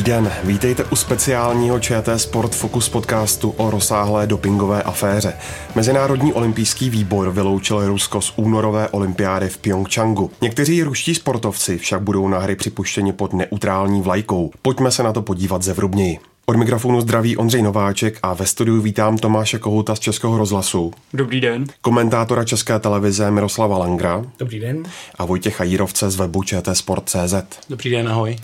Dobrý den, vítejte u speciálního ČT Sport Focus podcastu o rozsáhlé dopingové aféře. Mezinárodní olympijský výbor vyloučil Rusko z únorové olympiády v Pyeongchangu. Někteří ruští sportovci však budou na hry připuštěni pod neutrální vlajkou. Pojďme se na to podívat zevrubněji. Od mikrofonu zdraví Ondřej Nováček a ve studiu vítám Tomáše Kohouta z Českého rozhlasu. Dobrý den. Komentátora České televize Miroslava Langra. Dobrý den. A Vojtěcha Jírovce z webu Sport.cz. Dobrý den, ahoj.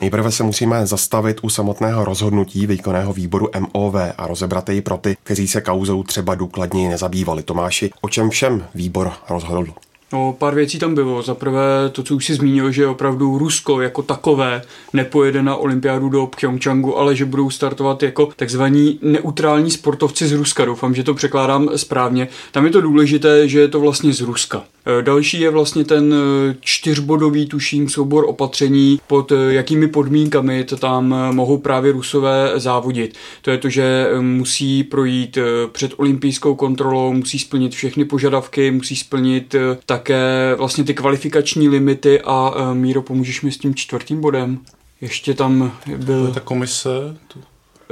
Nejprve se musíme zastavit u samotného rozhodnutí výkonného výboru MOV a rozebrat jej pro ty, kteří se kauzou třeba důkladněji nezabývali. Tomáši, o čem všem výbor rozhodl? No, pár věcí tam bylo. Za prvé to, co už si zmínil, že opravdu Rusko jako takové nepojede na olympiádu do Pyeongchangu, ale že budou startovat jako takzvaní neutrální sportovci z Ruska. Doufám, že to překládám správně. Tam je to důležité, že je to vlastně z Ruska. E, další je vlastně ten e, čtyřbodový, tuším, soubor opatření, pod e, jakými podmínkami to tam mohou právě Rusové závodit. To je to, že musí projít před olympijskou kontrolou, musí splnit všechny požadavky, musí splnit tak také vlastně ty kvalifikační limity a Míro, pomůžeš mi s tím čtvrtým bodem? Ještě tam byl... Ta komise?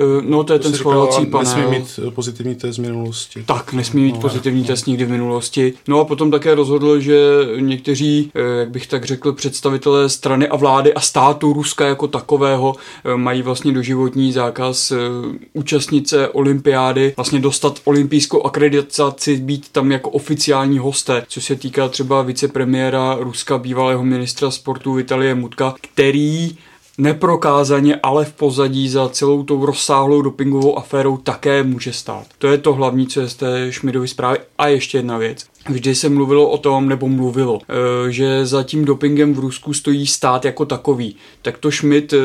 Eh, no, to je to ten schvalovací panel. Nesmí mít eh, pozitivní test v minulosti. Tak, nesmí mít no, pozitivní no. test nikdy v minulosti. No a potom také rozhodl, že někteří, eh, jak bych tak řekl, představitelé strany a vlády a státu Ruska jako takového mají vlastně doživotní zákaz účastnit se olympiády, vlastně dostat olympijskou akreditaci, být tam jako oficiální hosté, co se týká třeba vicepremiéra Ruska, bývalého ministra sportu Vitalie Mutka, který neprokázaně, ale v pozadí za celou tou rozsáhlou dopingovou aférou také může stát. To je to hlavní, co je z té Šmidovy zprávy. A ještě jedna věc. Vždy se mluvilo o tom, nebo mluvilo, eh, že za tím dopingem v Rusku stojí stát jako takový. Tak to Schmidt eh,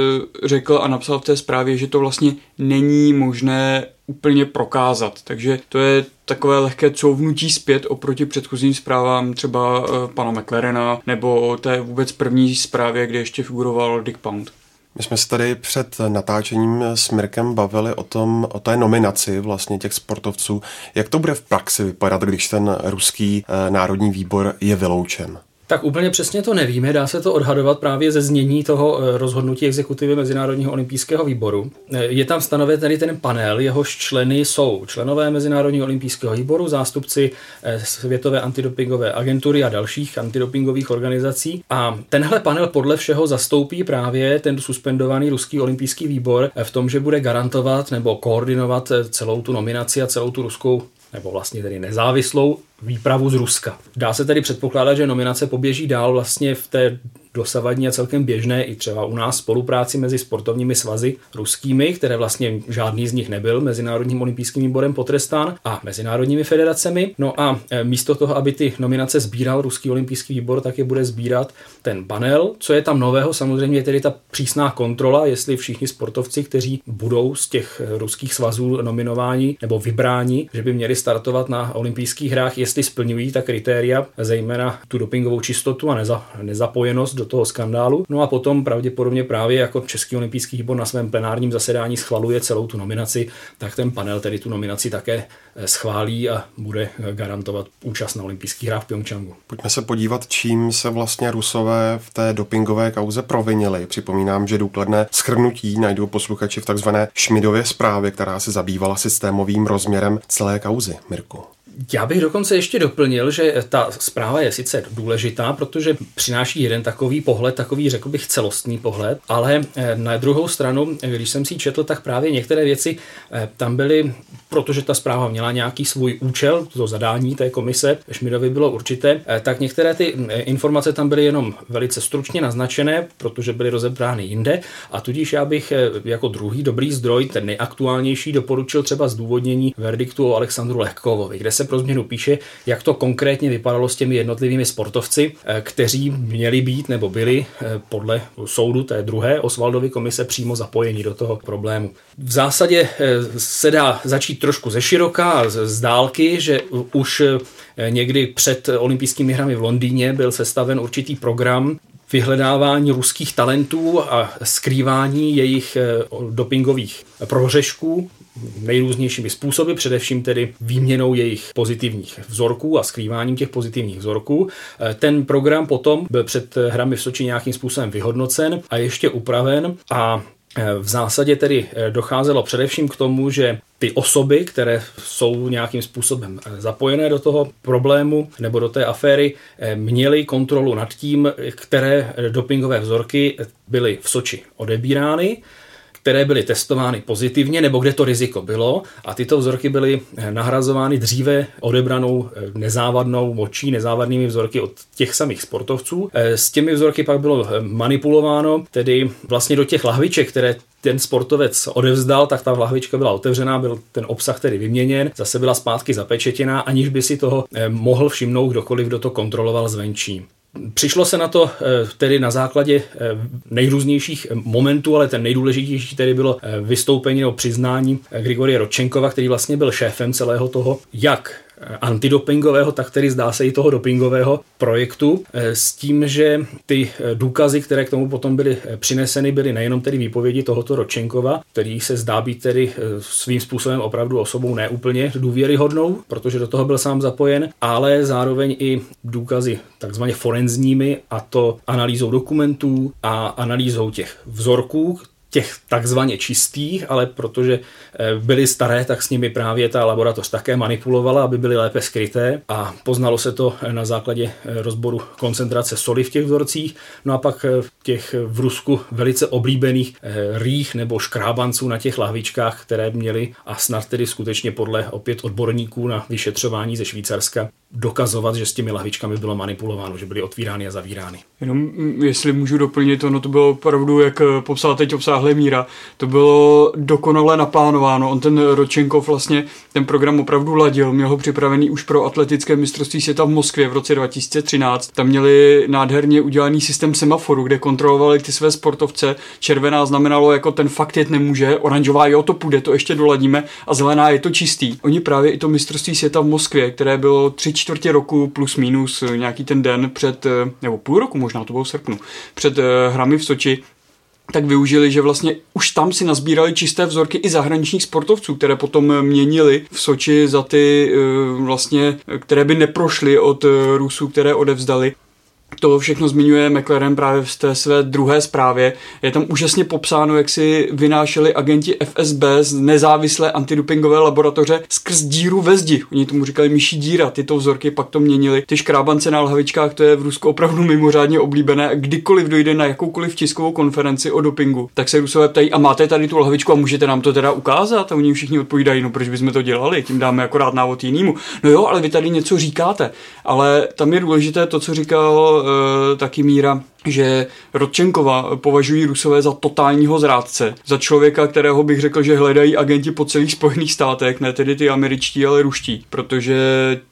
řekl a napsal v té zprávě, že to vlastně není možné úplně prokázat. Takže to je takové lehké couvnutí zpět oproti předchozím zprávám třeba eh, pana McLarena nebo té vůbec první zprávě, kde ještě figuroval Dick Pound. My jsme se tady před natáčením s Mirkem bavili o, tom, o té nominaci vlastně těch sportovců. Jak to bude v praxi vypadat, když ten ruský eh, národní výbor je vyloučen? Tak úplně přesně to nevíme, dá se to odhadovat právě ze znění toho eh, rozhodnutí exekutivy Mezinárodního olympijského výboru. Eh, je tam stanoven tedy ten panel, jehož členy jsou členové Mezinárodního olympijského výboru, zástupci eh, Světové antidopingové agentury a dalších antidopingových organizací. A tenhle panel podle všeho zastoupí právě ten suspendovaný ruský olympijský výbor v tom, že bude garantovat nebo koordinovat celou tu nominaci a celou tu ruskou nebo vlastně tedy nezávislou výpravu z Ruska. Dá se tedy předpokládat, že nominace poběží dál vlastně v té dosavadní a celkem běžné i třeba u nás spolupráci mezi sportovními svazy ruskými, které vlastně žádný z nich nebyl Mezinárodním olympijským výborem potrestán a mezinárodními federacemi. No a e, místo toho, aby ty nominace sbíral Ruský olympijský výbor, tak je bude sbírat ten panel. Co je tam nového, samozřejmě je tedy ta přísná kontrola, jestli všichni sportovci, kteří budou z těch ruských svazů nominováni nebo vybráni, že by měli startovat na olympijských hrách, jestli splňují ta kritéria, zejména tu dopingovou čistotu a neza, nezapojenost do do toho skandálu. No a potom pravděpodobně právě jako Český olympijský výbor na svém plenárním zasedání schvaluje celou tu nominaci, tak ten panel tedy tu nominaci také eh, schválí a bude eh, garantovat účast na olympijských hrách v Pyeongchangu. Pojďme se podívat, čím se vlastně Rusové v té dopingové kauze provinili. Připomínám, že důkladné schrnutí najdou posluchači v takzvané Šmidově zprávě, která se zabývala systémovým rozměrem celé kauzy. Mirko. Já bych dokonce ještě doplnil, že ta zpráva je sice důležitá, protože přináší jeden takový pohled, takový řekl bych celostní pohled, ale eh, na druhou stranu, když jsem si četl, tak právě některé věci eh, tam byly, protože ta zpráva měla nějaký svůj účel, to zadání té komise Šmidovi bylo určité, eh, tak některé ty informace tam byly jenom velice stručně naznačené, protože byly rozebrány jinde a tudíž já bych jako druhý dobrý zdroj, ten nejaktuálnější, doporučil třeba zdůvodnění verdiktu o Alexandru Lehkovovi, kde se pro změnu píše, jak to konkrétně vypadalo s těmi jednotlivými sportovci, eh, kteří měli být nebo byli eh, podle soudu té druhé Osvaldovy komise přímo zapojeni do toho problému. V zásadě eh, se dá začít trošku ze široka z dálky, že už někdy před olympijskými hrami v Londýně byl sestaven určitý program vyhledávání ruských talentů a skrývání jejich dopingových prohřešků nejrůznějšími způsoby, především tedy výměnou jejich pozitivních vzorků a skrýváním těch pozitivních vzorků. Eh, ten program potom byl před hrami v Soči nějakým způsobem vyhodnocen a ještě upraven a V zásadě tedy docházelo především k tomu, že ty osoby, které jsou nějakým způsobem zapojené do toho problému nebo do té aféry, měly kontrolu nad tím, které dopingové vzorky byly v Soči odebírány které byly testovány pozitivně nebo kde to riziko bylo a tyto vzorky byly eh, nahrazovány dříve odebranou eh, nezávadnou močí, nezávadnými vzorky od těch samých sportovců. Eh, s těmi vzorky pak bylo manipulováno, tedy vlastně do těch lahviček, které ten sportovec odevzdal, tak ta lahvička byla otevřená, byl ten obsah tedy vyměněn, zase byla zpátky zapečetěná, aniž by si toho mohl všimnout kdokoliv, kdo to kontroloval zvenčí. Přišlo se na to eh, tedy na základě eh, nejrůznějších momentů, ale ten nejdůležitější tedy bylo eh, vystoupení nebo přiznání Grigorie Ročenkova, který vlastně byl šéfem celého toho, jak antidopingového, tak který zdá se i toho dopingového projektu, eh, s tím, že ty eh, důkazy, které k tomu potom byly eh, přineseny, byly nejenom tedy výpovědi tohoto Ročenkova, který se zdá být tedy svým způsobem opravdu osobou neúplně důvěryhodnou, protože do toho byl sám zapojen, ale zároveň i důkazy takzvaně forenzními, a to analýzou dokumentů a analýzou těch vzorků, těch takzvaně čistých, ale protože eh, byly staré, tak s nimi právě ta laboratoř také manipulovala, aby byly lépe skryté a poznalo se to na základě eh, rozboru koncentrace soli v těch vzorcích. No a pak v eh, těch v Rusku velice oblíbených rých nebo škrábanců na těch lahvičkách, které měly a snad tedy skutečně podle opět odborníků na vyšetřování ze Švýcarska dokazovat, že s těmi lahvičkami bylo manipulováno, že byly otvírány a zavírány. Jenom mm, jestli můžu doplnit, ono to bylo opravdu, jak popsal teď obsáhle míra, to bylo dokonale naplánováno. On ten Ročenkov vlastně ten program opravdu ladil, měl ho připravený už pro atletické mistrovství světa v Moskvě v roce 2013. Tam měli nádherně udělaný systém semaforu, kde kontrolovali ty své sportovce. Červená znamenalo jako ten fakt jet nemůže, oranžová jo to půjde, to ještě doladíme a zelená je to čistý. Oni právě i to mistrovství světa v Moskvě, které bylo tři čtvrtě roku plus minus nějaký ten den před, nebo půl roku možná, to bylo v srpnu, před eh, hrami v Soči, tak využili, že vlastně už tam si nazbírali čisté vzorky i zahraničních sportovců, které potom měnili v Soči za ty eh, vlastně, které by neprošly od eh, Rusů, které odevzdali to všechno zmiňuje McLaren právě v té své druhé zprávě. Je tam úžasně popsáno, jak si vynášeli agenti FSB z nezávislé antidopingové laboratoře skrz díru ve zdi. Oni tomu říkali myší díra, tyto vzorky pak to měnili. Ty škrábance na lhavičkách, to je v Rusku opravdu mimořádně oblíbené. Kdykoliv dojde na jakoukoliv tiskovou konferenci o dopingu, tak se Rusové ptají, a máte tady tu lhavičku a můžete nám to teda ukázat? A oni všichni odpovídají, no proč bychom to dělali, tím dáme akorát návod jinému. No jo, ale vy tady něco říkáte. Ale tam je důležité to, co říkal e, taky Míra, že Rodčenkova považují Rusové za totálního zrádce, za člověka, kterého bych řekl, že hledají agenti po celých Spojených státech, ne tedy ty američtí, ale ruští, protože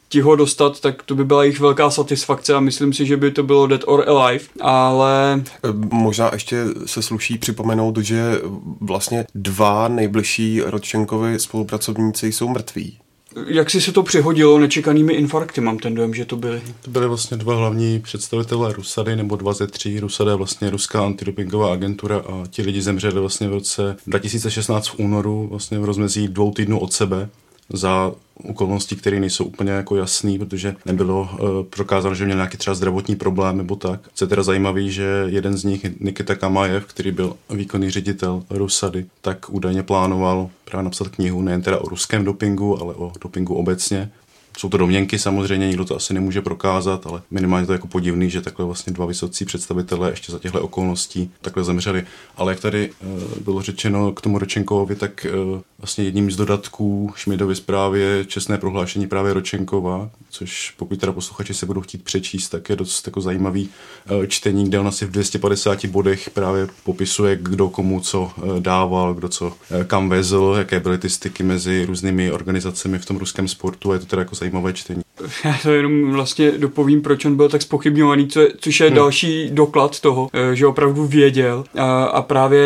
ti ho dostat, tak to by byla jejich velká satisfakce a myslím si, že by to bylo dead or alive, ale... Možná ještě se sluší připomenout, že vlastně dva nejbližší Rodčenkovi spolupracovníci jsou mrtví jak si se to přihodilo nečekanými infarkty, mám ten dojem, že to byly. To byly vlastně dva hlavní představitelé Rusady, nebo dva ze tří. Rusada je vlastně ruská antidopingová agentura a ti lidi zemřeli vlastně v roce 2016 v únoru, vlastně v rozmezí dvou týdnů od sebe za okolnosti, které nejsou úplně jako jasný, protože nebylo uh, prokázáno, že měl nějaký třeba zdravotní problém nebo tak. Co je teda zajímavý, že jeden z nich, Nikita Kamajev, který byl výkonný ředitel Rusady, tak údajně plánoval právě napsat knihu nejen teda o ruském dopingu, ale o dopingu obecně jsou to domněnky samozřejmě, nikdo to asi nemůže prokázat, ale minimálně to je jako podivný, že takhle vlastně dva vysocí představitelé ještě za těchto okolností takhle zemřeli. Ale jak tady uh, bylo řečeno k tomu Ročenkovi, tak uh, vlastně jedním z dodatků Šmidovy zprávě čestné prohlášení právě Ročenkova, což pokud teda posluchači se budou chtít přečíst, tak je dost jako zajímavý uh, čtení, kde on asi v 250 bodech právě popisuje, kdo komu co dával, kdo co kam vezl, jaké byly ty styky mezi různými organizacemi v tom ruském sportu a je to teda jako zajímavé čtení. Já to jenom vlastně dopovím, proč on byl tak spochybňovaný, co, což je hmm. další doklad toho, eh, že opravdu věděl a, a právě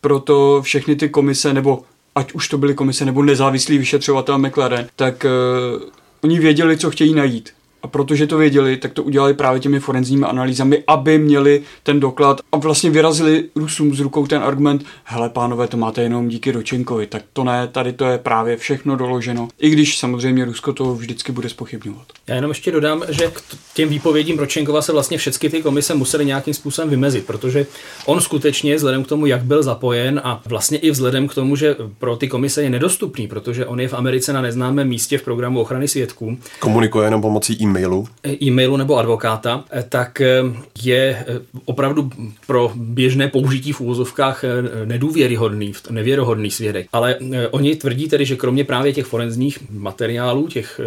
proto všechny ty komise, nebo ať už to byly komise, nebo nezávislý vyšetřovatel McLaren, tak uh, oni věděli, co chtějí najít. A protože to věděli, tak to udělali právě těmi forenzními analýzami, aby měli ten doklad a vlastně vyrazili Rusům z rukou ten argument, hele pánové, to máte jenom díky Ročenkovi, tak to ne, tady to je právě všechno doloženo, i když samozřejmě Rusko to vždycky bude spochybňovat. Já jenom ještě dodám, že k těm výpovědím Ročenkova se vlastně všechny ty komise musely nějakým způsobem vymezit, protože on skutečně vzhledem k tomu, jak byl zapojen a vlastně i vzhledem k tomu, že pro ty komise je nedostupný, protože on je v Americe na neznámém místě v programu ochrany svědků. Komunikuje jenom pomocí e-mailu. E-mailu nebo advokáta, tak je opravdu pro běžné použití v úvozovkách nedůvěryhodný, nevěrohodný svědek. Ale oni tvrdí tedy, že kromě právě těch forenzních materiálů, těch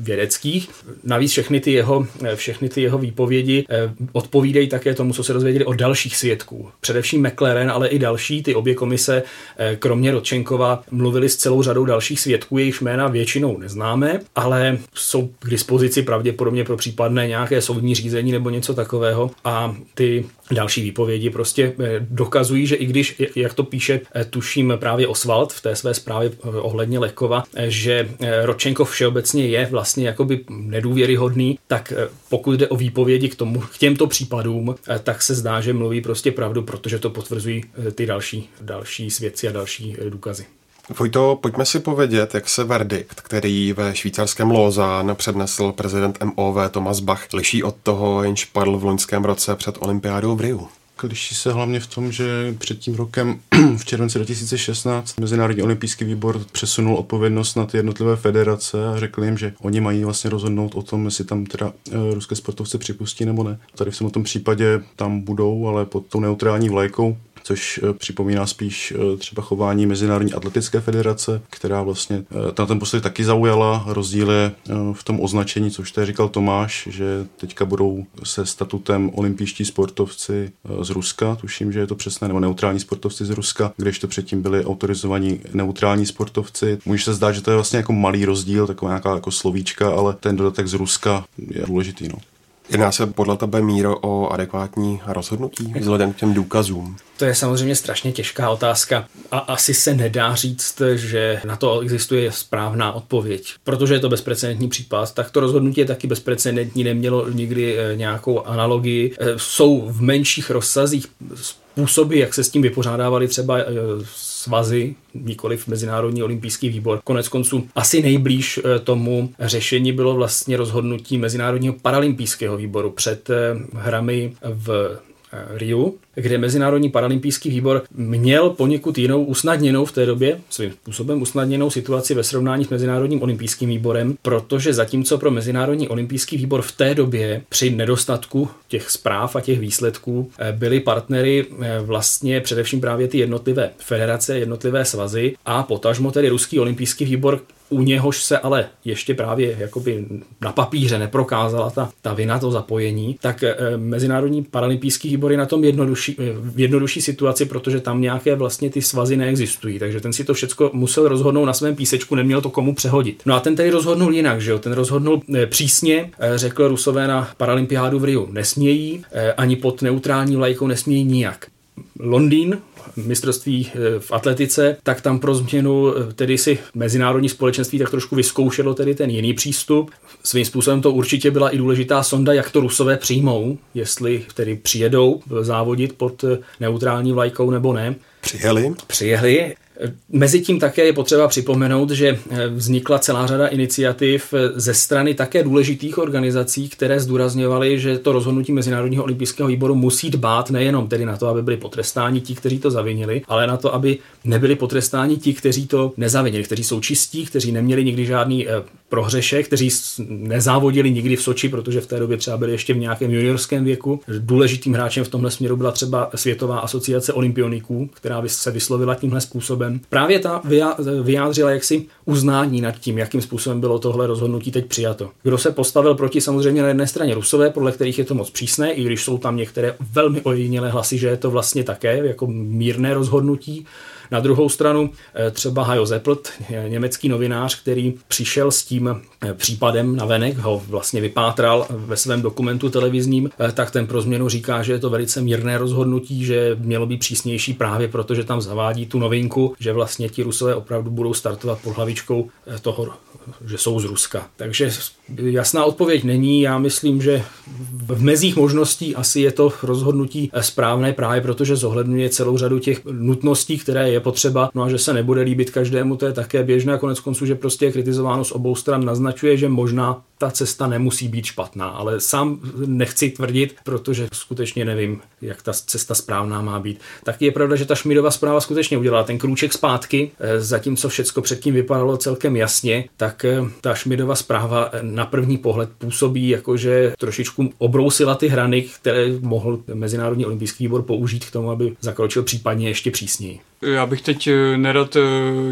vědeckých. Navíc všechny ty jeho, všechny ty jeho výpovědi eh, odpovídají také tomu, co se dozvěděli od dalších svědků. Především McLaren, ale i další, ty obě komise, eh, kromě Rodčenkova, mluvili s celou řadou dalších svědků, jejichž jména většinou neznáme, ale jsou k dispozici pravděpodobně pro případné nějaké soudní řízení nebo něco takového. A ty další výpovědi prostě eh, dokazují, že i když, jak to píše, tuším právě Oswald v té své zprávě ohledně Lekova, že Rodčenkov všeobecně je vlastně vlastně jakoby nedůvěryhodný, tak eh, pokud jde o výpovědi k, tomu, k těmto případům, eh, tak se zdá, že mluví prostě pravdu, protože to potvrzují eh, ty další, další svědci a další důkazy. Vojto, pojďme si povědět, jak se verdikt, který ve švýcarském Lausanne přednesl prezident MOV Thomas Bach, liší od toho, jenž padl v loňském roce před olympiádou v Riu. Liší se hlavně v tom, že před tím rokem v červenci 2016 Mezinárodní olympijský výbor přesunul odpovědnost na ty jednotlivé federace a řekl jim, že oni mají vlastně rozhodnout o tom, jestli tam teda e, ruské sportovce připustí nebo ne. Tady v tom případě tam budou, ale pod tou neutrální vlajkou což eh, připomíná spíš eh, třeba chování Mezinárodní atletické federace, která vlastně na ten postoj taky zaujala. Rozdíl je v tom označení, což tady říkal Tomáš, že teďka budou se statutem olympijští sportovci z Ruska, tuším, že je to přesné, nebo neutrální sportovci z Ruska, kdežto předtím byli autorizovaní neutrální sportovci. Může se zdát, že to je vlastně jako malý rozdíl, taková nějaká jako slovíčka, ale ten dodatek z Ruska je důležitý. No. Jedná se podle tebe, Míro, o adekvátní rozhodnutí vzhledem k těm důkazům? To je samozřejmě strašně těžká otázka a asi se nedá říct, že na to existuje správná odpověď. Protože je to bezprecedentní případ, tak to rozhodnutí je taky bezprecedentní, nemělo nikdy eh, nějakou analogii. Eh, jsou v menších rozsazích způsoby, jak se s tím vypořádávali třeba eh, svazy, nikoliv Mezinárodní olympijský výbor. Konec konců asi nejblíž tomu řešení bylo vlastně rozhodnutí Mezinárodního paralympijského výboru před hrami v Riu, kde Mezinárodní paralympijský výbor měl poněkud jinou usnadněnou v té době, svým způsobem usnadněnou situaci ve srovnání s Mezinárodním olympijským výborem, protože zatímco pro Mezinárodní olympijský výbor v té době při nedostatku těch zpráv a těch výsledků eh, byli partnery eh, vlastně především právě ty jednotlivé federace, jednotlivé svazy a potažmo tedy Ruský olympijský výbor, u něhož se ale ještě právě jakoby na papíře neprokázala ta, ta vina, to zapojení, tak e, Mezinárodní paralympijský výbor je na tom jednodušší, v jednodušší situaci, protože tam nějaké vlastně ty svazy neexistují, takže ten si to všechno musel rozhodnout na svém písečku, neměl to komu přehodit. No a ten tedy rozhodnul jinak, že jo? Ten rozhodnul e, přísně, e, řekl Rusové na paralympiádu v Riu nesmějí, ani pod neutrální vlajkou nesmějí nijak. Londýn mistrovství eh, v atletice, tak tam pro změnu eh, tedy si mezinárodní společenství tak trošku vyzkoušelo tedy ten jiný přístup. Svým způsobem to určitě byla i důležitá sonda, jak to Rusové přijmou, jestli tedy přijedou závodit pod eh, neutrální vlajkou nebo ne. Přijeli? Přijeli. Mezitím také je potřeba připomenout, že eh, vznikla celá řada iniciativ eh, ze strany také důležitých organizací, které zdůrazňovaly, že to rozhodnutí Mezinárodního olympijského výboru musí dbát nejenom tedy na to, aby byli potrestáni ti, kteří to zavinili, ale na to, aby nebyli potrestáni ti, kteří to nezavinili, kteří jsou čistí, kteří neměli nikdy žádný eh, prohřešek, kteří nezávodili nikdy v Soči, protože v té době třeba byli ještě v nějakém juniorském věku. Důležitým hráčem v tomhle směru byla třeba Světová asociace olympioniků, která se vyslovila tímhle způsobem. Právě ta vyjádřila jaksi uznání nad tím, jakým způsobem bylo tohle rozhodnutí teď přijato. Kdo se postavil proti samozřejmě na jedné straně Rusové, podle kterých je to moc přísné, i když jsou tam některé velmi ojedinělé hlasy, že je to vlastně také jako mírné rozhodnutí. Na druhou stranu třeba Hajo Zeppelt, německý novinář, který přišel s tím případem na venek, ho vlastně vypátral ve svém dokumentu televizním, tak ten pro změnu říká, že je to velice mírné rozhodnutí, že mělo být přísnější právě proto, že tam zavádí tu novinku, že vlastně ti Rusové opravdu budou startovat pod hlavičkou toho, že jsou z Ruska. Takže jasná odpověď není. Já myslím, že v mezích možností asi je to rozhodnutí správné právě protože zohledňuje celou řadu těch nutností, které je potřeba. No a že se nebude líbit každému, to je také běžné. A konec konců, že prostě je kritizováno z obou stran, naznačuje, že možná ta cesta nemusí být špatná, ale sám nechci tvrdit, protože skutečně nevím, jak ta cesta správná má být. Tak je pravda, že ta Šmidova zpráva skutečně udělala ten krůček zpátky, zatímco všecko předtím vypadalo celkem jasně, tak eh, ta Šmidova zpráva eh, na první pohled působí jako, že trošičku obrousila ty hrany, které mohl Mezinárodní olympijský výbor použít k tomu, aby zakročil případně ještě přísněji. Já bych teď eh, nerad eh,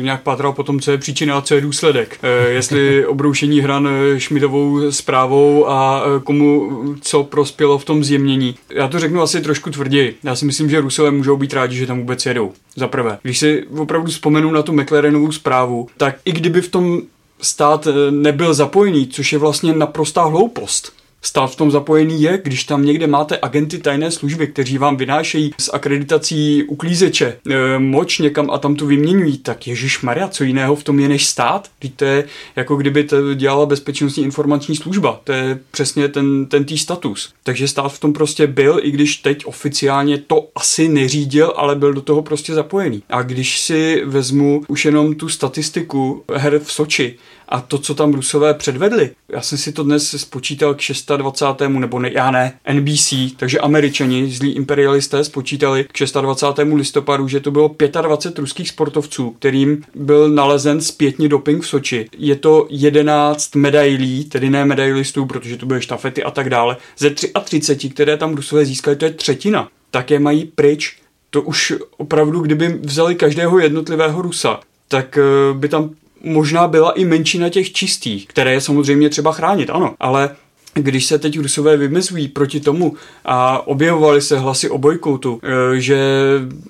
nějak pátral po tom, co je příčina a co je důsledek. Eh, jestli obroušení hran Šmidovou zprávou a komu co prospělo v tom zjemnění. Já to řeknu asi trošku tvrději. Já si myslím, že Rusové můžou být rádi, že tam vůbec jedou. Za prvé. Když si opravdu vzpomenu na tu McLarenovou zprávu, tak i kdyby v tom stát nebyl zapojený, což je vlastně naprostá hloupost, Stát v tom zapojený je, když tam někde máte agenty tajné služby, kteří vám vynášejí z akreditací uklízeče e, moč někam a tam tu vyměňují, tak Ježíš Maria, co jiného v tom je než stát? Teď to je jako kdyby to dělala bezpečnostní informační služba. To je přesně ten, ten tý status. Takže stát v tom prostě byl, i když teď oficiálně to asi neřídil, ale byl do toho prostě zapojený. A když si vezmu už jenom tu statistiku her v Soči, a to, co tam Rusové předvedli. Já jsem si to dnes spočítal k 26. nebo ne, já ne, NBC, takže američani, zlí imperialisté, spočítali k 26. listopadu, že to bylo 25 ruských sportovců, kterým byl nalezen zpětně doping v Soči. Je to 11 medailí, tedy ne medailistů, protože to byly štafety a tak dále, ze 33, které tam Rusové získali, to je třetina. Tak je mají pryč to už opravdu, kdyby vzali každého jednotlivého Rusa, tak eh, by tam možná byla i menšina těch čistých, které je samozřejmě třeba chránit, ano, ale když se teď Rusové vymezují proti tomu a objevovaly se hlasy o bojkotu, e, že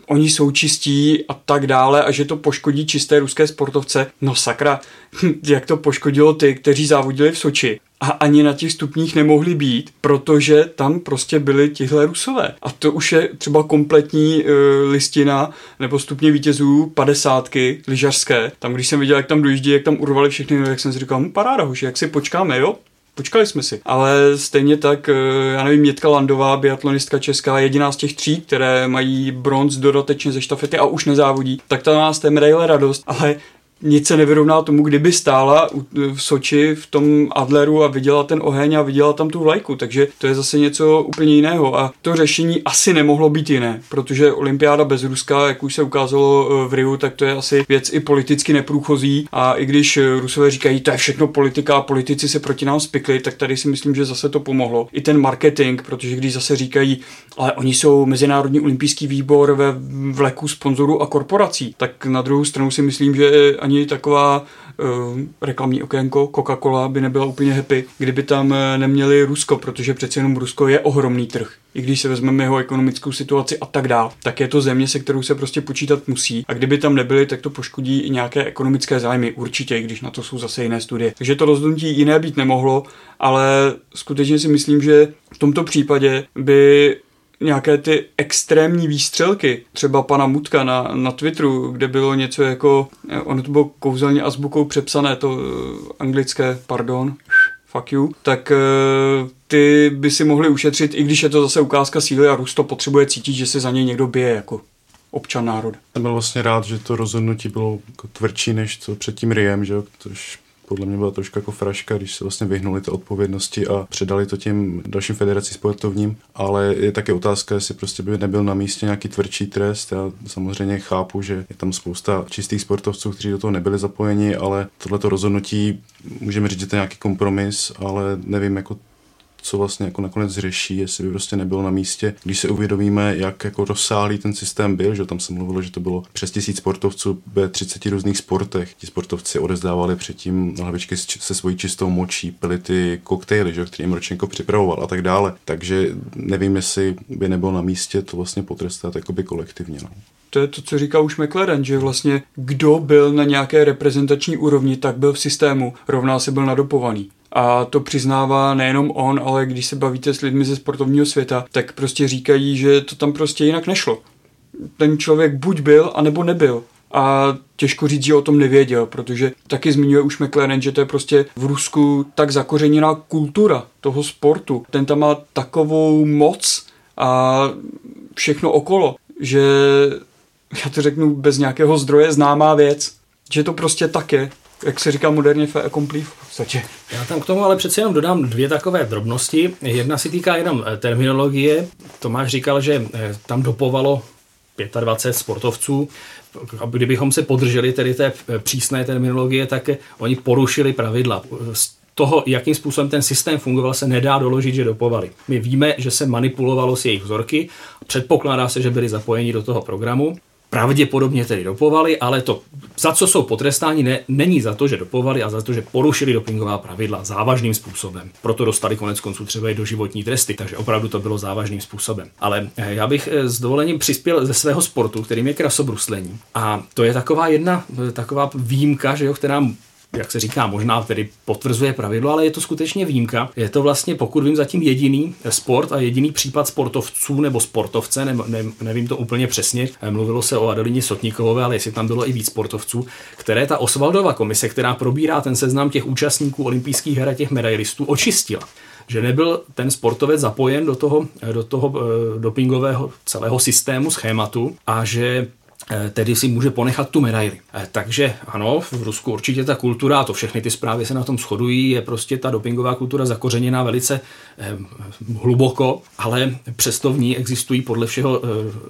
oni jsou čistí a tak dále a že to poškodí čisté ruské sportovce, no sakra, jak to poškodilo ty, kteří závodili v Soči a ani na těch stupních nemohli být, protože tam prostě byli tihle rusové. A to už je třeba kompletní e, listina nebo stupně vítězů padesátky lyžařské. Tam, když jsem viděl, jak tam dojíždí, jak tam urvali všechny, jak jsem si říkal, hm, paráda, hoši, jak si počkáme, jo? Počkali jsme si. Ale stejně tak, e, já nevím, Mětka Landová, biatlonistka česká, jediná z těch tří, které mají bronz dodatečně ze štafety a už nezávodí, tak ta nás té medaile radost, ale nic se nevyrovná tomu, kdyby stála v Soči v tom Adleru a viděla ten oheň a viděla tam tu vlajku, takže to je zase něco úplně jiného. A to řešení asi nemohlo být jiné, protože olympiáda bez Ruska, jak už se ukázalo eh, v Riu, tak to je asi věc i politicky neprůchozí. A i když eh, Rusové říkají, to je všechno politika a politici se proti nám spikli, tak tady si myslím, že zase to pomohlo. I ten marketing, protože když zase říkají, ale oni jsou Mezinárodní olympijský výbor ve vleku sponzorů a korporací, tak na druhou stranu si myslím, že ani taková uh, reklamní okénko Coca-Cola by nebyla úplně happy, kdyby tam eh, neměli Rusko, protože přece jenom Rusko je ohromný trh. I když se vezmeme jeho ekonomickou situaci a tak dál, tak je to země, se kterou se prostě počítat musí. A kdyby tam nebyli, tak to poškodí i nějaké ekonomické zájmy, určitě, i když na to jsou zase jiné studie. Takže to rozhodnutí jiné být nemohlo, ale skutečně si myslím, že v tomto případě by nějaké ty extrémní výstřelky, třeba pana Mutka na, na Twitteru, kde bylo něco jako, eh, ono to bylo kouzelně azbukou přepsané, to uh, anglické, pardon, fuck you, tak uh, ty by si mohli ušetřit, i když je to zase ukázka síly a Rus to potřebuje cítit, že se za něj někdo bije jako občan národ. Jsem byl vlastně rád, že to rozhodnutí bylo jako tvrdší než to před tím Riem, že což podle mě byla trošku jako fraška, když se vlastně vyhnuli té odpovědnosti a předali to těm dalším federacím sportovním, ale je také otázka, jestli prostě by nebyl na místě nějaký tvrdší trest. Já samozřejmě chápu, že je tam spousta čistých sportovců, kteří do toho nebyli zapojeni, ale tohleto rozhodnutí můžeme říct, že to je nějaký kompromis, ale nevím, jako co vlastně jako nakonec řeší, jestli by prostě nebylo na místě, když se uvědomíme, jak jako rozsáhlý ten systém byl, že tam se mluvilo, že to bylo přes tisíc sportovců ve 30 různých sportech. Ti sportovci odezdávali předtím hlavičky se svojí čistou močí, pili ty koktejly, že, který jim Ročenko připravoval a tak dále. Takže nevím, jestli by nebylo na místě to vlastně potrestat jakoby kolektivně. No to je to, co říká už McLaren, že vlastně kdo byl na nějaké reprezentační úrovni, tak byl v systému, rovná se byl nadopovaný. A to přiznává nejenom on, ale když se bavíte s lidmi ze sportovního světa, tak prostě říkají, že to tam prostě jinak nešlo. Ten člověk buď byl, anebo nebyl. A těžko říct, že o tom nevěděl, protože taky zmiňuje už McLaren, že to je prostě v Rusku tak zakořeněná kultura toho sportu. Ten tam má takovou moc a všechno okolo, že já to řeknu bez nějakého zdroje známá věc, že to prostě tak je jak se říká moderně, fe accompli v podstatě. Já tam k tomu ale přece jenom dodám dvě takové drobnosti. Jedna si týká jenom eh, terminologie. Tomáš říkal, že eh, tam dopovalo 25 sportovců. Kdybychom se podrželi tedy té eh, přísné terminologie, tak oni porušili pravidla. Z toho, jakým způsobem ten systém fungoval, se nedá doložit, že dopovali. My víme, že se manipulovalo s jejich vzorky, předpokládá se, že byli zapojeni do toho programu pravděpodobně tedy dopovali, ale to, za co jsou potrestáni, ne, není za to, že dopovali, a za to, že porušili dopingová pravidla závažným způsobem. Proto dostali konec konců třeba i do životní tresty, takže opravdu to bylo závažným způsobem. Ale eh, já bych eh, s dovolením přispěl ze svého sportu, kterým je krasobruslení. A to je taková jedna eh, taková výjimka, že jo, která jak se říká, možná tedy potvrzuje pravidlo, ale je to skutečně výjimka. Je to vlastně, pokud vím, zatím jediný sport a jediný případ sportovců nebo sportovce, ne, ne, nevím to úplně přesně. Mluvilo se o Adelině Sotníkové, ale jestli tam bylo i víc sportovců, které ta Osvaldova komise, která probírá ten seznam těch účastníků olympijských her a těch medailistů, očistila že nebyl ten sportovec zapojen do toho, do toho e, dopingového celého systému, schématu a že Eh, tedy si může ponechat tu medaili. Eh, takže ano, v Rusku určitě ta kultura, a to všechny ty zprávy se na tom shodují, je prostě ta dopingová kultura zakořeněná velice eh, hluboko, ale přesto v ní existují podle všeho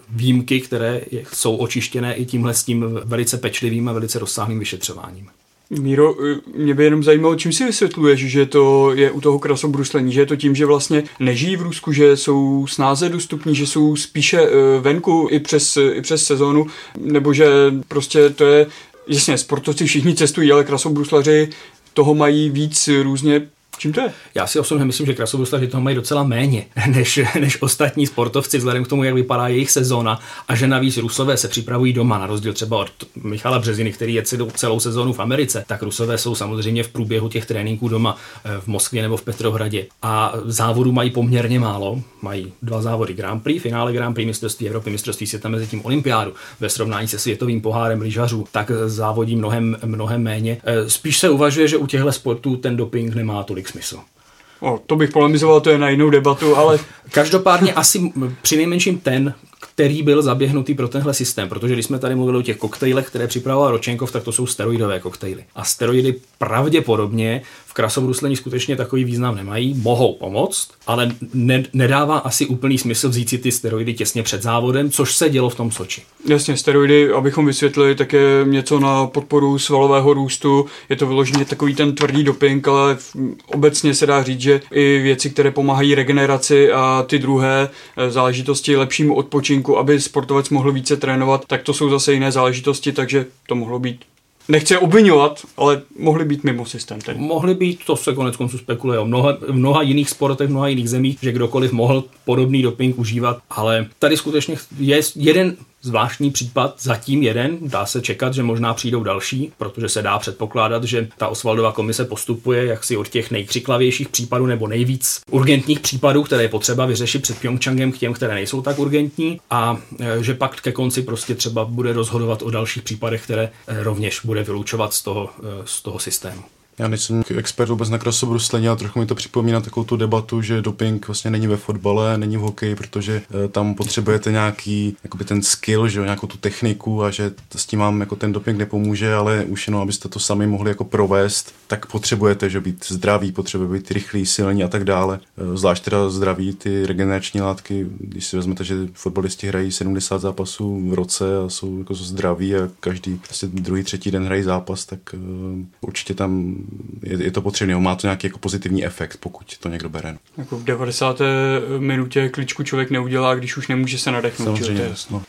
výjimky, které jsou očištěné i tímhle s tím velice pečlivým a velice rozsáhlým vyšetřováním. Míro, eh, mě by jenom zajímalo, čím si vysvětluješ, že to je u toho krasobruslení, že je to tím, že vlastně nežijí v Rusku, že jsou snáze dostupní, že jsou spíše eh, venku i přes, i přes sezónu, nebo že prostě to je, jasně, sportovci všichni cestují, ale krasobruslaři toho mají víc různě Čím to je? Já si osobně myslím, že krasobruslaři toho mají docela méně než, než ostatní sportovci, vzhledem k tomu, jak vypadá jejich sezóna a že navíc Rusové se připravují doma, na rozdíl třeba od Michala Březiny, který je celou, celou sezónu v Americe, tak Rusové jsou samozřejmě v průběhu těch tréninků doma eh, v Moskvě nebo v Petrohradě. A závodů mají poměrně málo, mají dva závody Grand Prix, finále Grand Prix mistrovství Evropy, mistrovství světa mezi tím olympiádu ve srovnání se světovým pohárem lyžařů, tak závodí mnohem, mnohem méně. Eh, spíš se uvažuje, že u těchto sportů ten doping nemá tolik smysl. O, to bych polemizoval, to je na jinou debatu, ale... Každopádně asi při nejmenším ten, který byl zaběhnutý pro tenhle systém, protože když jsme tady mluvili o těch koktejlech, které připravoval Ročenkov, tak to jsou steroidové koktejly. A steroidy pravděpodobně v krasobruslení skutečně takový význam nemají, mohou pomoct, ale ne, nedává asi úplný smysl vzít si ty steroidy těsně před závodem, což se dělo v tom Soči. Jasně, steroidy, abychom vysvětlili, také něco na podporu svalového růstu, je to vyloženě takový ten tvrdý doping, ale obecně se dá říct, že i věci, které pomáhají regeneraci a ty druhé eh, záležitosti lepšímu odpočinku, aby sportovec mohl více trénovat, tak to jsou zase jiné záležitosti, takže to mohlo být nechci obvinovat, ale mohli být mimo systém. Tedy. Mohli být, to se konec konců spekuluje o mnoha, mnoha jiných sportech, mnoha jiných zemích, že kdokoliv mohl podobný doping užívat, ale tady skutečně je jeden zvláštní případ, zatím jeden, dá se čekat, že možná přijdou další, protože se dá předpokládat, že ta Osvaldová komise postupuje jaksi od těch nejkřiklavějších případů nebo nejvíc urgentních případů, které je potřeba vyřešit před Pyeongchangem k těm, které nejsou tak urgentní a e, že pak ke konci prostě třeba bude rozhodovat o dalších případech, které e, rovněž bude vylučovat z toho, e, z toho systému. Já nejsem expert vůbec na krasobruslení, ale trochu mi to připomíná takovou tu debatu, že doping vlastně není ve fotbale, není v hokeji, protože uh, tam potřebujete nějaký jakoby ten skill, že nějakou tu techniku a že s tím vám jako ten doping nepomůže, ale už jenom abyste to sami mohli jako provést, tak potřebujete, že být zdravý, potřebujete být rychlý, silný a tak dále. Uh, zvlášť teda zdraví, ty regenerační látky, když si vezmete, že fotbalisti hrají 70 zápasů v roce a jsou jako zdraví a každý prostě druhý, třetí den hrají zápas, tak uh, určitě tam je, je to potřebné, má to nějaký jako pozitivní efekt, pokud to někdo bere. Jako v 90. minutě kličku člověk neudělá, když už nemůže se nadechnout. Samozřejmě, jasno.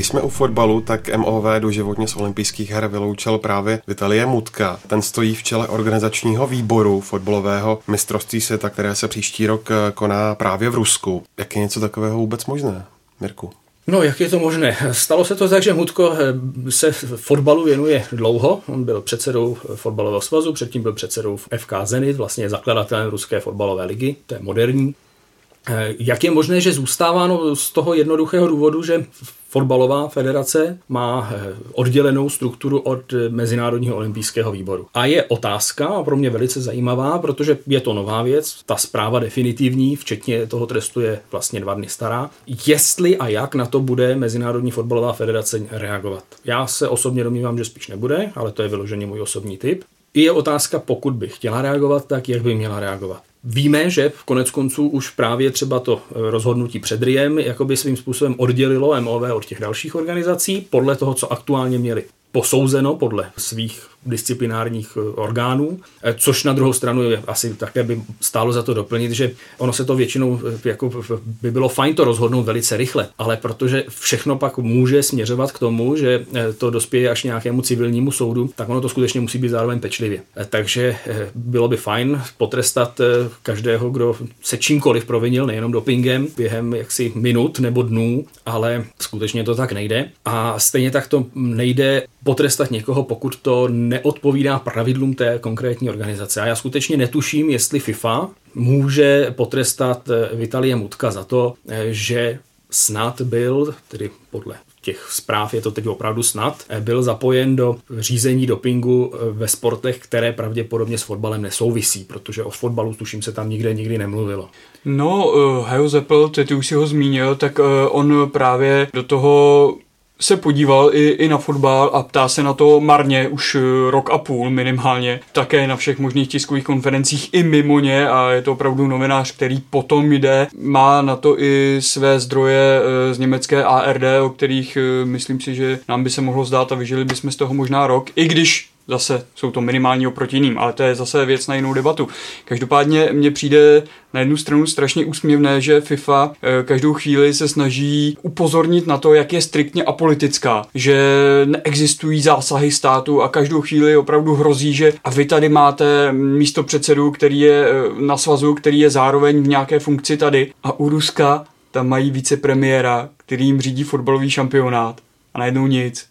Když jsme u fotbalu, tak MOV doživotně z olympijských her vyloučil právě Vitalie Mutka. Ten stojí v čele organizačního výboru fotbalového mistrovství světa, které se příští rok eh, koná právě v Rusku. Jak je něco takového vůbec možné, Mirku? No, jak je to možné? Stalo se to tak, že Mutko eh, se fotbalu věnuje dlouho. On byl předsedou fotbalového svazu, předtím byl předsedou FK Zenit, vlastně zakladatelem Ruské fotbalové ligy, to je moderní. Eh, jak je možné, že zůstává no, z toho jednoduchého důvodu, že fotbalová federace má eh, oddělenou strukturu od eh, Mezinárodního olympijského výboru. A je otázka, a pro mě velice zajímavá, protože je to nová věc, ta zpráva definitivní, včetně toho trestu je vlastně dva dny stará, jestli a jak na to bude Mezinárodní fotbalová federace reagovat. Já se osobně domnívám, že spíš nebude, ale to je vyloženě můj osobní typ. Je otázka, pokud by chtěla reagovat, tak jak by měla reagovat. Víme, že v konec konců už právě třeba to eh, rozhodnutí před RIEM jakoby svým způsobem oddělilo MOV od těch dalších organizací podle toho, co aktuálně měli posouzeno podle svých disciplinárních eh, orgánů, eh, což na druhou stranu asi také by stálo za to doplnit, že ono se to většinou eh, jako by bylo fajn to rozhodnout velice rychle, ale protože všechno pak může směřovat k tomu, že to dospěje až nějakému civilnímu soudu, tak ono to skutečně musí být zároveň pečlivě. Takže bylo by fajn potrestat každého, kdo se čímkoliv provinil, nejenom dopingem, během jaksi minut nebo dnů, ale skutečně to tak nejde. A stejně tak to nejde potrestat někoho, pokud to neodpovídá pravidlům té konkrétní organizace. A já skutečně netuším, jestli FIFA může potrestat eh, Vitalie Mutka za to, eh, že snad byl, tedy podle těch zpráv je to teď opravdu snad, eh, byl zapojen do řízení dopingu ve sportech, které pravděpodobně s fotbalem nesouvisí, protože o fotbalu tuším se tam nikde nikdy nemluvilo. No, uh, Zeppel, ty už si ho zmínil, tak uh, on právě do toho se podíval i, i na fotbal a ptá se na to marně už eh, rok a půl minimálně, také na všech možných tiskových konferencích i mimo ně a je to opravdu novinář, který potom jde, má na to i své zdroje eh, z německé ARD, o kterých eh, myslím si, že nám by se mohlo zdát a vyžili bychom z toho možná rok, i když Zase jsou to minimální oproti jiným, ale to je zase věc na jinou debatu. Každopádně mně přijde na jednu stranu strašně úsměvné, že FIFA eh, každou chvíli se snaží upozornit na to, jak je striktně apolitická, že neexistují zásahy státu a každou chvíli opravdu hrozí, že a vy tady máte místo předsedu, který je eh, na svazu, který je zároveň v nějaké funkci tady a u Ruska tam mají vicepremiéra, který jim řídí fotbalový šampionát a najednou nic.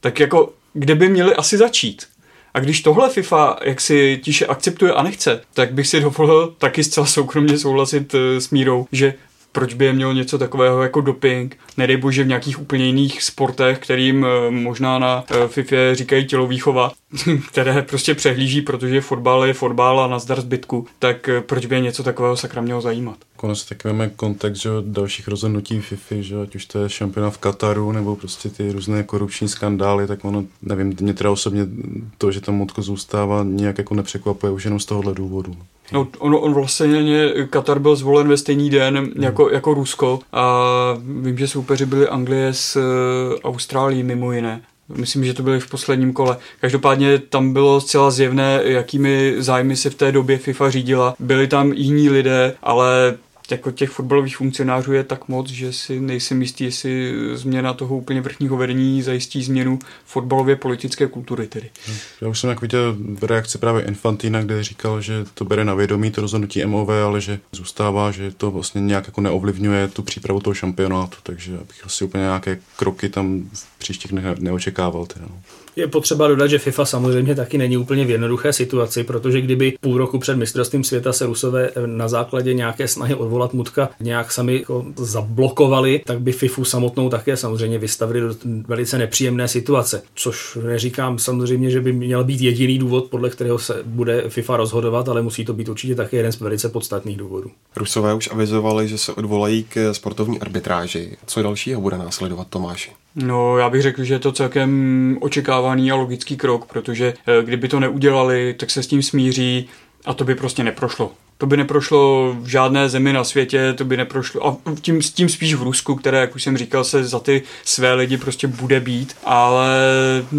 Tak jako kde by měli asi začít? A když tohle FIFA jak si tiše akceptuje a nechce, tak bych si dovolil taky zcela soukromně souhlasit eh, s Mírou, že proč by je mělo něco takového jako doping, nedej bože v nějakých úplně jiných sportech, kterým eh, možná na eh, FIFA říkají tělovýchova, které prostě přehlíží, protože fotbal je fotbal a nazdar zbytku, tak proč by je něco takového sakra mělo zajímat? Konec tak máme kontext že, dalších rozhodnutí FIFA, že ať už to je šampionát v Kataru nebo prostě ty různé korupční skandály, tak ono, nevím, mě teda osobně to, že tam Motko zůstává, nějak jako nepřekvapuje už jenom z tohohle důvodu. No, on, on vlastně, Katar byl zvolen ve stejný den hmm. jako, jako Rusko a vím, že soupeři byli Anglie s uh, Austrálií mimo jiné. Myslím, že to byly v posledním kole. Každopádně tam bylo zcela zjevné, jakými zájmy se v té době FIFA řídila. Byli tam jiní lidé, ale jako těch fotbalových funkcionářů je tak moc, že si nejsem jistý, jestli změna toho úplně vrchního vedení zajistí změnu fotbalově politické kultury tedy. Já už jsem jak viděl reakci právě Infantina, kde říkal, že to bere na vědomí to rozhodnutí MOV, ale že zůstává, že to vlastně nějak jako neovlivňuje tu přípravu toho šampionátu, takže bych asi úplně nějaké kroky tam v příštích dnech neočekával. Teda, no. Je potřeba dodat, že FIFA samozřejmě taky není úplně v jednoduché situaci, protože kdyby půl roku před mistrovstvím světa se Rusové na základě nějaké snahy odvolali Volat Mutka nějak sami jako zablokovali, tak by FIFU samotnou také samozřejmě vystavili do velice nepříjemné situace. Což neříkám samozřejmě, že by měl být jediný důvod, podle kterého se bude FIFA rozhodovat, ale musí to být určitě také jeden z velice podstatných důvodů. Rusové už avizovali, že se odvolají k sportovní arbitráži. Co dalšího bude následovat Tomáši? No, já bych řekl, že je to celkem očekávaný a logický krok, protože eh, kdyby to neudělali, tak se s tím smíří a to by prostě neprošlo. To by neprošlo v žádné zemi na světě, to by neprošlo, a tím, tím spíš v Rusku, které, jak už jsem říkal, se za ty své lidi prostě bude být, ale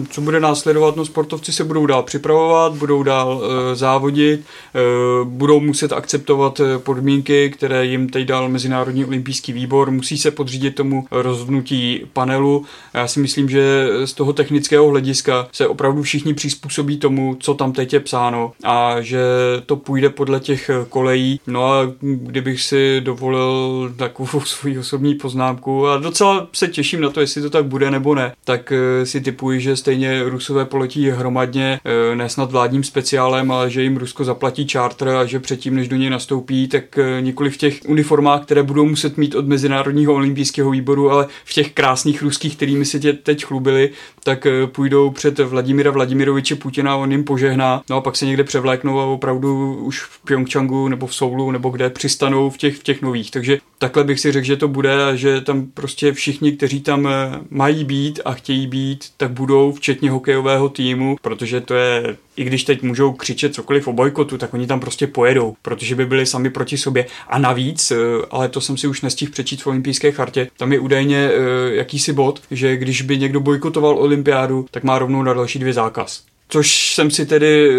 co bude následovat, no sportovci se budou dál připravovat, budou dál e, závodit, e, budou muset akceptovat eh, podmínky, které jim teď dal Mezinárodní olympijský výbor, musí se podřídit tomu rozhodnutí panelu. Já si myslím, že z toho technického hlediska se opravdu všichni přizpůsobí tomu, co tam teď je psáno a že to půjde podle těch kolejí. No a kdybych si dovolil takovou svou osobní poznámku a docela se těším na to, jestli to tak bude nebo ne, tak eh, si typuji, že stejně Rusové poletí hromadně, eh, ne snad vládním speciálem, ale že jim Rusko zaplatí charter a že předtím, než do něj nastoupí, tak eh, nikoli v těch uniformách, které budou muset mít od Mezinárodního olympijského výboru, ale v těch krásných ruských, kterými se tě teď chlubili, tak půjdou před Vladimira Vladimiroviče Putina, on jim požehná, no a pak se někde převléknou a opravdu už v Pyeongchangu nebo v Soulu nebo kde přistanou v těch, v těch nových. Takže takhle bych si řekl, že to bude a že tam prostě všichni, kteří tam eh, mají být a chtějí být, tak budou, včetně hokejového týmu, protože to je, i když teď můžou křičet cokoliv o bojkotu, tak oni tam prostě pojedou, protože by byli sami proti sobě. A navíc, eh, ale to jsem si už nestihl přečíst v olympijské chartě, tam je údajně eh, jakýsi bod, že když by někdo bojkotoval olympiádu, tak má rovnou na další dvě zákaz. Což jsem si tedy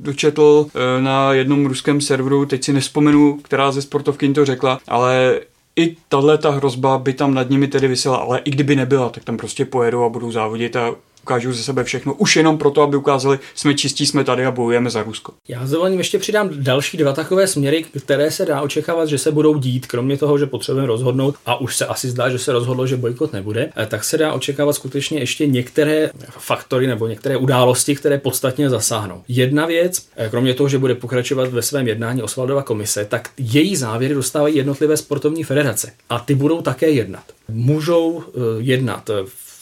dočetl eh, na jednom ruském serveru, teď si nespomenu, která ze sportovky to řekla, ale i tahle ta hrozba by tam nad nimi tedy vysela, ale i kdyby nebyla, tak tam prostě pojedou a budou závodit a ukážou ze sebe všechno, už jenom proto, aby ukázali, jsme čistí, jsme tady a bojujeme za Rusko. Já s dovolením ještě přidám další dva takové směry, které se dá očekávat, že se budou dít, kromě toho, že potřebujeme rozhodnout, a už se asi zdá, že se rozhodlo, že bojkot nebude, eh, tak se dá očekávat skutečně ještě některé faktory nebo některé události, které podstatně zasáhnou. Jedna věc, eh, kromě toho, že bude pokračovat ve svém jednání Osvaldova komise, tak její závěry dostávají jednotlivé sportovní federace a ty budou také jednat. Můžou eh, jednat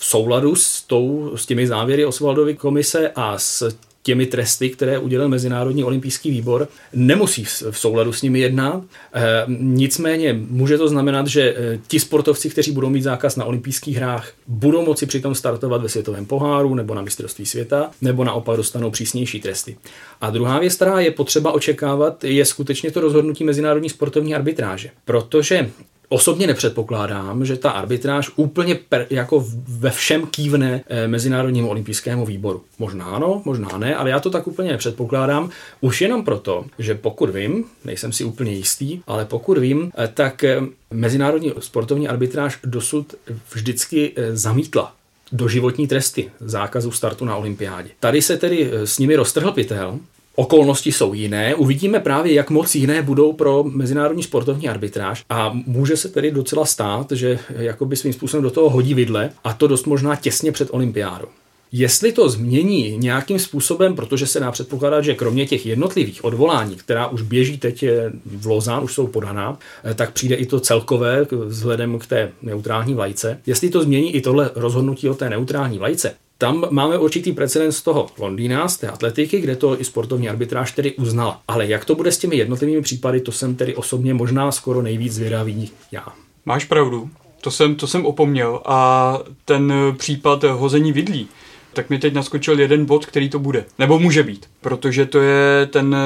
v souladu s, tou, s těmi závěry Osvaldovy komise a s těmi tresty, které udělal Mezinárodní olympijský výbor, nemusí v souladu s nimi jednat. E, nicméně může to znamenat, že e, ti sportovci, kteří budou mít zákaz na olympijských hrách, budou moci přitom startovat ve světovém poháru nebo na mistrovství světa, nebo naopak dostanou přísnější tresty. A druhá věc, která je potřeba očekávat, je skutečně to rozhodnutí Mezinárodní sportovní arbitráže. Protože osobně nepředpokládám, že ta arbitráž úplně per, jako ve všem kývne eh, Mezinárodnímu olympijskému výboru. Možná ano, možná ne, ale já to tak úplně nepředpokládám. Už jenom proto, že pokud vím, nejsem si úplně jistý, ale pokud vím, eh, tak eh, Mezinárodní sportovní arbitráž dosud vždycky zamítla doživotní tresty zákazu startu na olympiádě. Tady se tedy s nimi roztrhl pytel Okolnosti jsou jiné. Uvidíme právě, jak moc jiné budou pro mezinárodní sportovní arbitráž a může se tedy docela stát, že jakoby svým způsobem do toho hodí vidle a to dost možná těsně před olympiádou. Jestli to změní nějakým způsobem, protože se dá předpokládat, že kromě těch jednotlivých odvolání, která už běží teď v Lozán, už jsou podaná, tak přijde i to celkové vzhledem k té neutrální vlajce. Jestli to změní i tohle rozhodnutí o té neutrální vlajce, tam máme určitý precedens z toho Londýna, z té atletiky, kde to i sportovní arbitráž tedy uznala. Ale jak to bude s těmi jednotlivými případy, to jsem tedy osobně možná skoro nejvíc zvědavý já. Máš pravdu, to jsem, to jsem opomněl. A ten případ hození vidlí, tak mi teď naskočil jeden bod, který to bude. Nebo může být, protože to je ten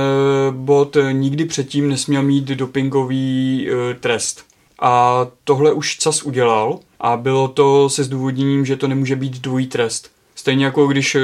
bod nikdy předtím nesměl mít dopingový uh, trest. A tohle už CAS udělal a bylo to se zdůvodněním, že to nemůže být dvojí trest. Stejně jako když eh,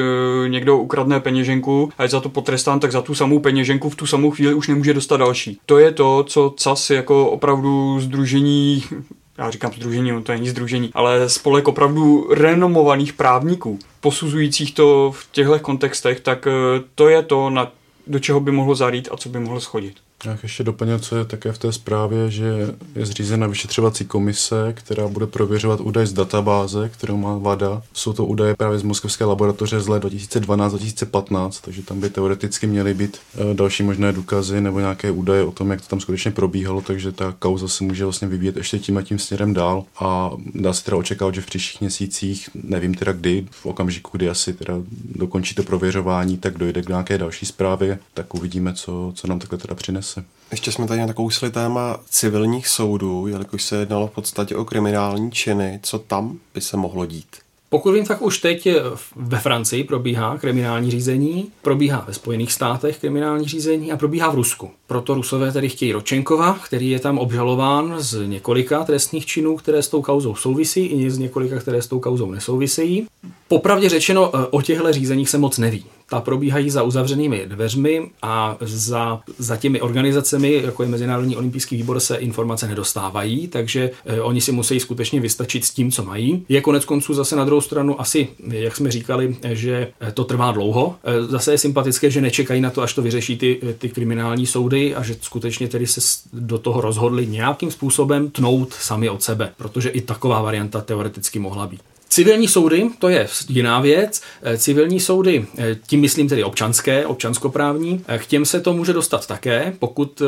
někdo ukradne peněženku a je za to potrestán, tak za tu samou peněženku v tu samou chvíli už nemůže dostat další. To je to, co CAS jako opravdu združení já říkám združení, to není združení, ale spolek opravdu renomovaných právníků, posuzujících to v těchto kontextech, tak eh, to je to, na, do čeho by mohlo zarít a co by mohlo schodit. Já ještě doplnil, co je také v té zprávě, že je zřízena vyšetřovací komise, která bude prověřovat údaje z databáze, kterou má VADA. Jsou to údaje právě z Moskevské laboratoře z let 2012-2015, takže tam by teoreticky měly být eh, další možné důkazy nebo nějaké údaje o tom, jak to tam skutečně probíhalo, takže ta kauza se může vlastně vyvíjet ještě tím a tím směrem dál a dá se teda očekávat, že v příštích měsících, nevím teda kdy, v okamžiku, kdy asi teda dokončí to prověřování, tak dojde k nějaké další zprávě, tak uvidíme, co, co nám takhle teda přinese. Ještě jsme tady na nakousli téma civilních soudů, jelikož se jednalo v podstatě o kriminální činy. Co tam by se mohlo dít? Pokud vím, tak už teď ve Francii probíhá kriminální řízení, probíhá ve Spojených státech kriminální řízení a probíhá v Rusku. Proto Rusové tedy chtějí Ročenkova, který je tam obžalován z několika trestných činů, které s tou kauzou souvisí, i z několika, které s tou kauzou nesouvisejí. Popravdě řečeno, o těchto řízeních se moc neví ta probíhají za uzavřenými dveřmi a za, za těmi organizacemi, jako je Mezinárodní olympijský výbor, se informace nedostávají, takže eh, oni si musí skutečně vystačit s tím, co mají. Je konec konců zase na druhou stranu asi, jak jsme říkali, že eh, to trvá dlouho. Eh, zase je sympatické, že nečekají na to, až to vyřeší ty, ty kriminální soudy a že skutečně tedy se do toho rozhodli nějakým způsobem tnout sami od sebe, protože i taková varianta teoreticky mohla být. Civilní soudy, to je jiná věc. Eh, civilní soudy, eh, tím myslím tedy občanské, občanskoprávní, eh, k těm se to může dostat také, pokud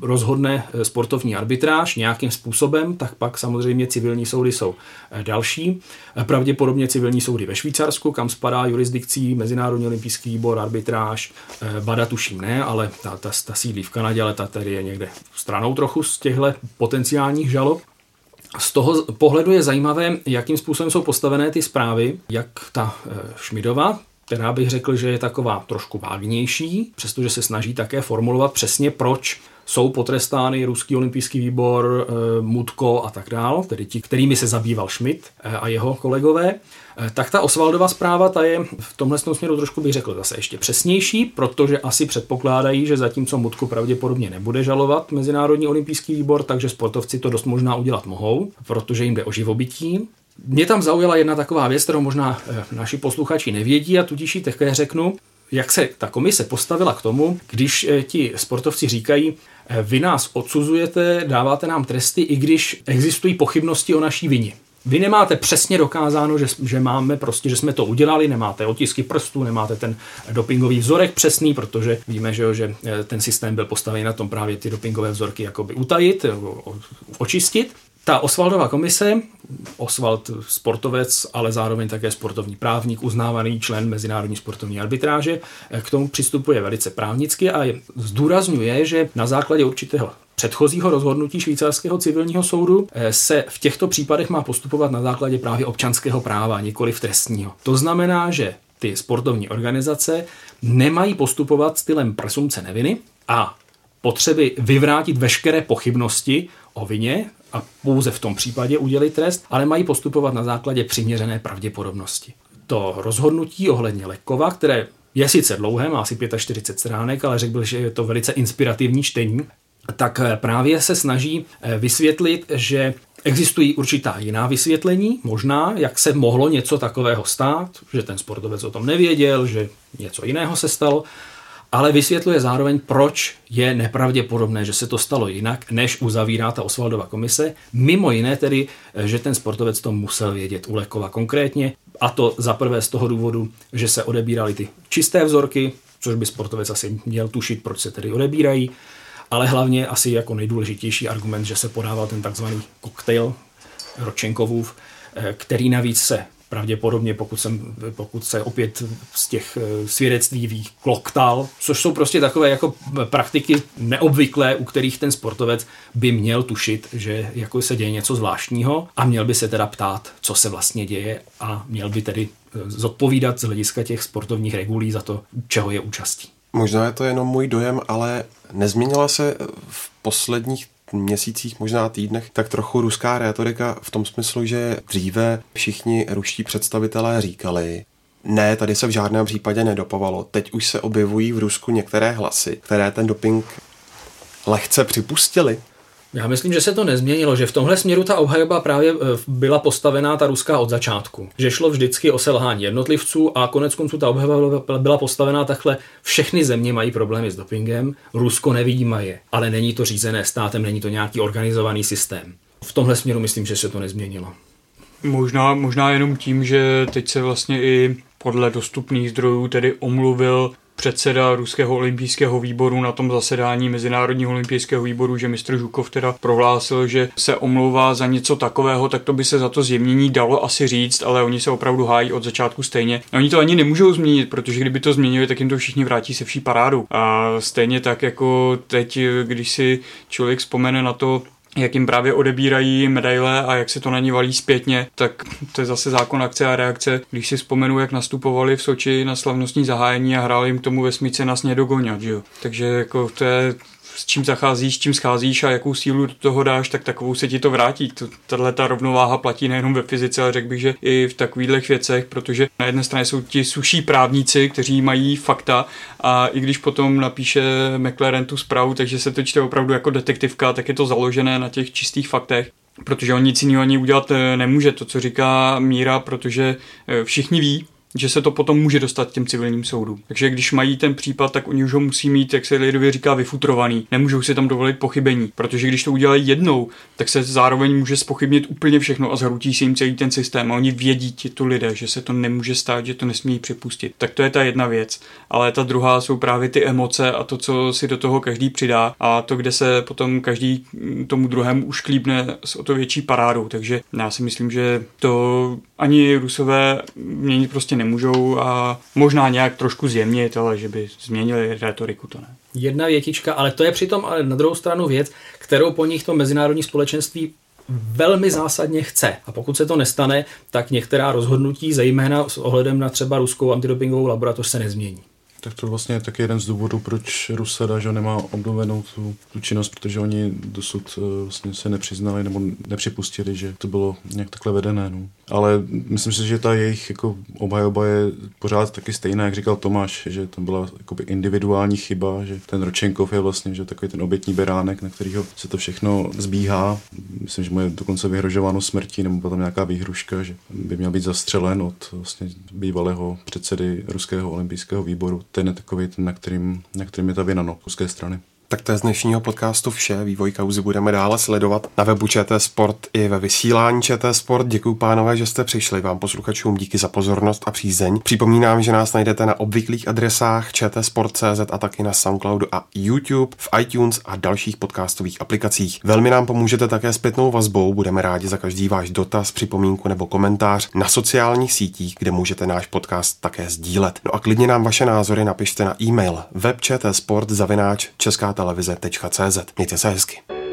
rozhodne sportovní arbitráž nějakým způsobem, tak pak samozřejmě civilní soudy jsou další. Pravděpodobně civilní soudy ve Švýcarsku, kam spadá jurisdikcí Mezinárodní olympijský výbor, arbitráž, Bada tuším ne, ale ta, ta, ta sídlí v Kanadě, ale ta tedy je někde stranou trochu z těchto potenciálních žalob. Z toho pohledu je zajímavé, jakým způsobem jsou postavené ty zprávy, jak ta eh, Šmidova, která bych řekl, že je taková trošku vágnější, přestože se snaží také formulovat přesně, proč jsou potrestány Ruský olympijský výbor, eh, Mutko a tak dál, tedy ti, kterými se zabýval Schmidt eh, a jeho kolegové. Eh, tak ta Osvaldová zpráva ta je v tomhle směru trošku bych řekl zase ještě přesnější, protože asi předpokládají, že zatímco Mutku pravděpodobně nebude žalovat Mezinárodní olympijský výbor, takže sportovci to dost možná udělat mohou, protože jim jde o živobytí. Mě tam zaujala jedna taková věc, kterou možná naši posluchači nevědí a tudíž ji také řeknu jak se ta komise postavila k tomu, když ti sportovci říkají, vy nás odsuzujete, dáváte nám tresty, i když existují pochybnosti o naší vině. Vy nemáte přesně dokázáno, že, že máme prostě, že jsme to udělali, nemáte otisky prstů, nemáte ten dopingový vzorek přesný, protože víme, že, že eh, ten systém byl postavený na tom právě ty dopingové vzorky jakoby utajit, očistit. Ta Osvaldová komise, Osvald sportovec, ale zároveň také sportovní právník, uznávaný člen Mezinárodní sportovní arbitráže, eh, k tomu přistupuje velice právnicky a zdůrazňuje, že na základě určitého předchozího rozhodnutí švýcarského civilního soudu eh, se v těchto případech má postupovat na základě právě občanského práva, nikoli v trestního. To znamená, že ty sportovní organizace nemají postupovat stylem presumce neviny a potřeby vyvrátit veškeré pochybnosti o vině a pouze v tom případě udělit trest, ale mají postupovat na základě přiměřené pravděpodobnosti. To rozhodnutí ohledně Lekova, které je sice dlouhé, má asi 45 stránek, ale řekl bych, že je to velice inspirativní čtení, tak eh, právě se snaží eh, vysvětlit, že Existují určitá jiná vysvětlení, možná, jak se mohlo něco takového stát, že ten sportovec o tom nevěděl, že něco jiného se stalo, ale vysvětluje zároveň, proč je nepravděpodobné, že se to stalo jinak, než uzavírá ta Osvaldova komise. Mimo jiné tedy, že ten sportovec to musel vědět u Lekova konkrétně, a to za prvé z toho důvodu, že se odebíraly ty čisté vzorky, což by sportovec asi měl tušit, proč se tedy odebírají, ale hlavně asi jako nejdůležitější argument, že se podával ten takzvaný koktejl Ročenkovův, eh, který navíc se pravděpodobně, pokud, jsem, pokud se opět z těch eh, svědectví ví kloktal, což jsou prostě takové jako praktiky neobvyklé, u kterých ten sportovec by měl tušit, že jako se děje něco zvláštního a měl by se teda ptát, co se vlastně děje a měl by tedy eh, zodpovídat z hlediska těch sportovních regulí za to, čeho je účastí. Možná je to jenom můj dojem, ale nezměnila se v posledních měsících, možná týdnech, tak trochu ruská rétorika v tom smyslu, že dříve všichni ruští představitelé říkali, ne, tady se v žádném případě nedopovalo. Teď už se objevují v Rusku některé hlasy, které ten doping lehce připustili. Já myslím, že se to nezměnilo, že v tomhle směru ta obhajoba právě e, byla postavená ta ruská od začátku. Že šlo vždycky o selhání jednotlivců a konec konců ta obhajoba byla postavená takhle. Všechny země mají problémy s dopingem, Rusko nevidí je, ale není to řízené státem, není to nějaký organizovaný systém. V tomhle směru myslím, že se to nezměnilo. Možná, možná jenom tím, že teď se vlastně i podle dostupných zdrojů tedy omluvil předseda Ruského olympijského výboru na tom zasedání Mezinárodního olympijského výboru, že mistr Žukov teda prohlásil, že se omlouvá za něco takového, tak to by se za to zjemnění dalo asi říct, ale oni se opravdu hájí od začátku stejně. Oni to ani nemůžou změnit, protože kdyby to změnili, tak jim to všichni vrátí se vší parádu. A stejně tak jako teď, když si člověk vzpomene na to, jak jim právě odebírají medaile a jak se to na ní valí zpětně, tak to je zase zákon akce a reakce. Když si vzpomenu, jak nastupovali v Soči na slavnostní zahájení a hráli jim k tomu vesmice na snědogonat, že jo. Takže jako to je s čím zacházíš, s čím scházíš a jakou sílu do toho dáš, tak takovou se ti to vrátí. Tahle ta rovnováha platí nejenom ve fyzice, ale řekl bych, že i v takových věcech, protože na jedné straně jsou ti suší právníci, kteří mají fakta a i když potom napíše McLaren tu zprávu, takže se to čte opravdu jako detektivka, tak je to založené na těch čistých faktech protože on nic jiného ani udělat eh, nemůže, to, co říká Míra, protože eh, všichni ví, že se to potom může dostat těm civilním soudům. Takže když mají ten případ, tak oni už ho musí mít, jak se lidově říká, vyfutrovaný. Nemůžou si tam dovolit pochybení, protože když to udělají jednou, tak se zároveň může spochybnit úplně všechno a zhrutí si jim celý ten systém. A oni vědí ti tu lidé, že se to nemůže stát, že to nesmí připustit. Tak to je ta jedna věc. Ale ta druhá jsou právě ty emoce a to, co si do toho každý přidá a to, kde se potom každý tomu druhému už klíbne s o to větší parádou. Takže já si myslím, že to ani Rusové měnit prostě nemůžou a možná nějak trošku zjemnit, ale že by změnili retoriku, to ne. Jedna větička, ale to je přitom ale na druhou stranu věc, kterou po nich to mezinárodní společenství velmi zásadně chce. A pokud se to nestane, tak některá rozhodnutí, zejména s ohledem na třeba ruskou antidopingovou laboratoř, se nezmění. Tak to vlastně je taky jeden z důvodů, proč Rusada že nemá obnovenou tu, tu činnost, protože oni dosud uh, vlastně se nepřiznali nebo nepřipustili, že to bylo nějak takhle vedené. No. Ale myslím si, že ta jejich jako obhajoba je pořád taky stejná, jak říkal Tomáš, že to byla jakoby individuální chyba, že ten Ročenkov je vlastně že takový ten obětní beránek, na kterého se to všechno zbíhá. Myslím, že mu je dokonce vyhrožováno smrtí, nebo byla tam nějaká výhruška, že by měl být zastřelen od vlastně bývalého předsedy Ruského olympijského výboru ten je takový ten, na kterým, na kterým je ta vina no, ruské strany. Tak to je z dnešního podcastu vše. Vývoj kauzy budeme dále sledovat na webu ČT Sport i ve vysílání ČT Sport. Děkuji pánové, že jste přišli. Vám posluchačům díky za pozornost a přízeň. Připomínám, že nás najdete na obvyklých adresách čtsport.cz a taky na Soundcloudu a YouTube, v iTunes a dalších podcastových aplikacích. Velmi nám pomůžete také zpětnou vazbou. Budeme rádi za každý váš dotaz, připomínku nebo komentář na sociálních sítích, kde můžete náš podcast také sdílet. No a klidně nám vaše názory napište na e-mail webčtsport zavináč česká televize.cz. Mějte se hezky.